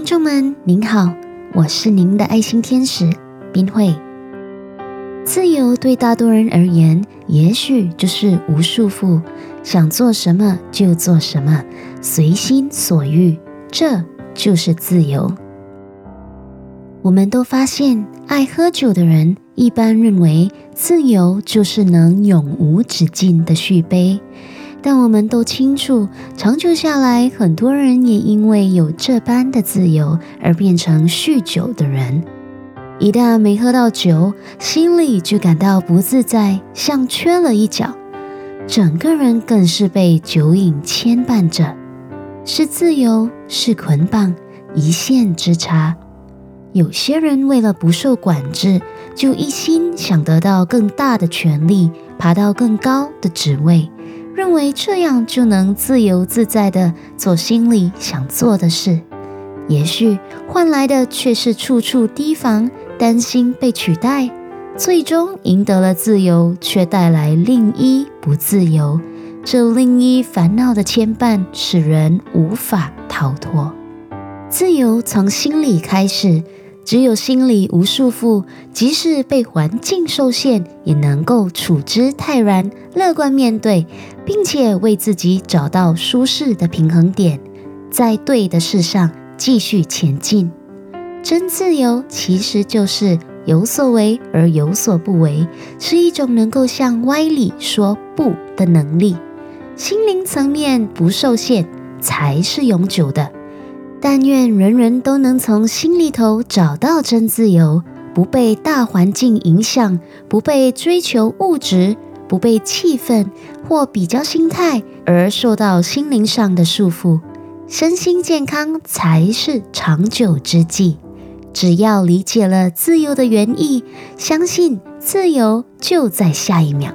听众们，您好，我是您的爱心天使冰慧。自由对大多人而言，也许就是无束缚，想做什么就做什么，随心所欲，这就是自由。我们都发现，爱喝酒的人一般认为，自由就是能永无止境的续杯。但我们都清楚，长久下来，很多人也因为有这般的自由而变成酗酒的人。一旦没喝到酒，心里就感到不自在，像缺了一角，整个人更是被酒瘾牵绊着，是自由，是捆绑，一线之差。有些人为了不受管制，就一心想得到更大的权利，爬到更高的职位。认为这样就能自由自在地做心里想做的事，也许换来的却是处处提防，担心被取代，最终赢得了自由，却带来另一不自由。这另一烦恼的牵绊，使人无法逃脱。自由从心里开始。只有心里无束缚，即使被环境受限，也能够处之泰然，乐观面对，并且为自己找到舒适的平衡点，在对的事上继续前进。真自由其实就是有所为而有所不为，是一种能够向歪理说不的能力。心灵层面不受限，才是永久的。但愿人人都能从心里头找到真自由，不被大环境影响，不被追求物质，不被气氛或比较心态而受到心灵上的束缚。身心健康才是长久之计。只要理解了自由的原意，相信自由就在下一秒。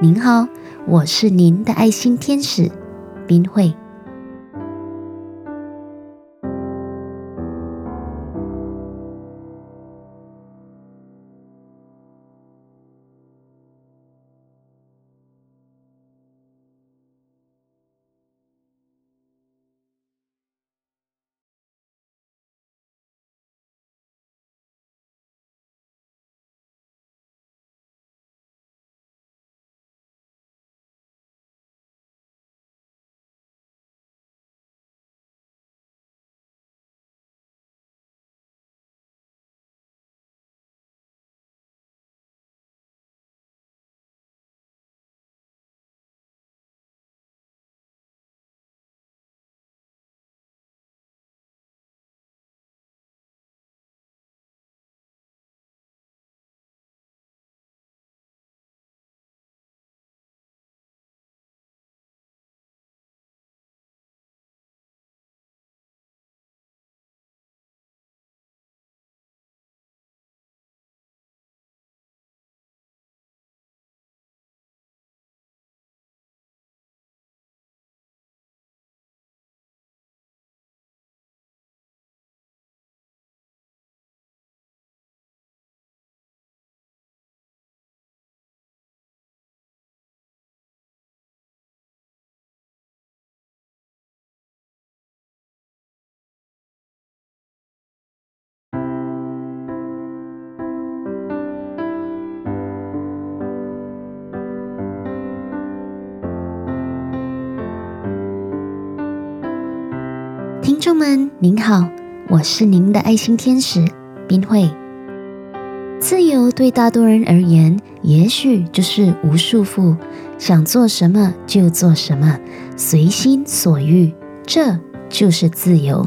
您好，我是您的爱心天使冰慧。听众们，您好，我是您的爱心天使冰慧。自由对大多人而言，也许就是无束缚，想做什么就做什么，随心所欲，这就是自由。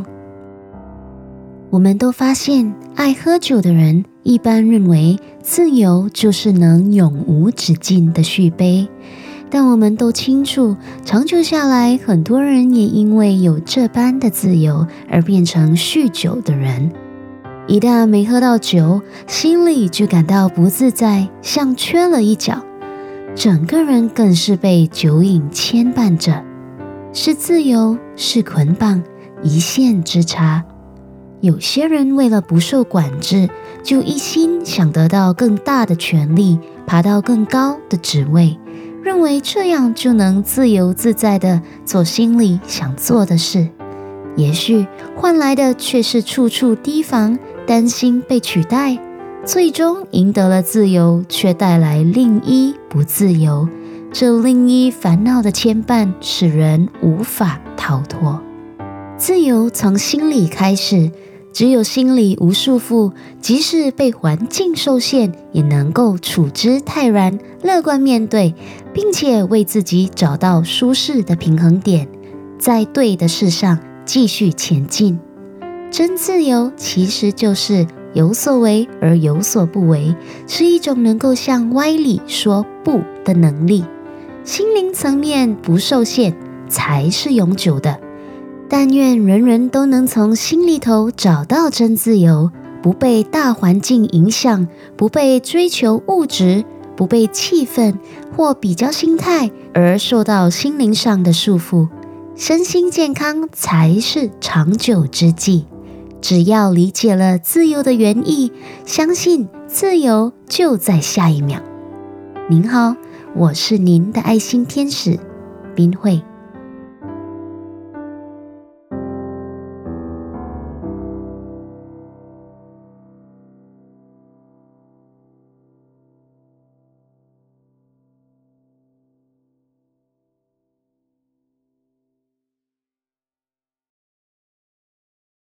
我们都发现，爱喝酒的人一般认为，自由就是能永无止境的续杯。但我们都清楚，长久下来，很多人也因为有这般的自由而变成酗酒的人。一旦没喝到酒，心里就感到不自在，像缺了一角，整个人更是被酒瘾牵绊着，是自由，是捆绑，一线之差。有些人为了不受管制，就一心想得到更大的权利，爬到更高的职位。认为这样就能自由自在地做心里想做的事，也许换来的却是处处提防，担心被取代，最终赢得了自由，却带来另一不自由。这另一烦恼的牵绊，使人无法逃脱。自由从心里开始，只有心里无束缚，即使被环境受限，也能够处之泰然，乐观面对，并且为自己找到舒适的平衡点，在对的事上。继续前进，真自由其实就是有所为而有所不为，是一种能够向歪理说不的能力。心灵层面不受限，才是永久的。但愿人人都能从心里头找到真自由，不被大环境影响，不被追求物质，不被气氛或比较心态而受到心灵上的束缚。身心健康才是长久之计。只要理解了自由的原意，相信自由就在下一秒。您好，我是您的爱心天使冰慧。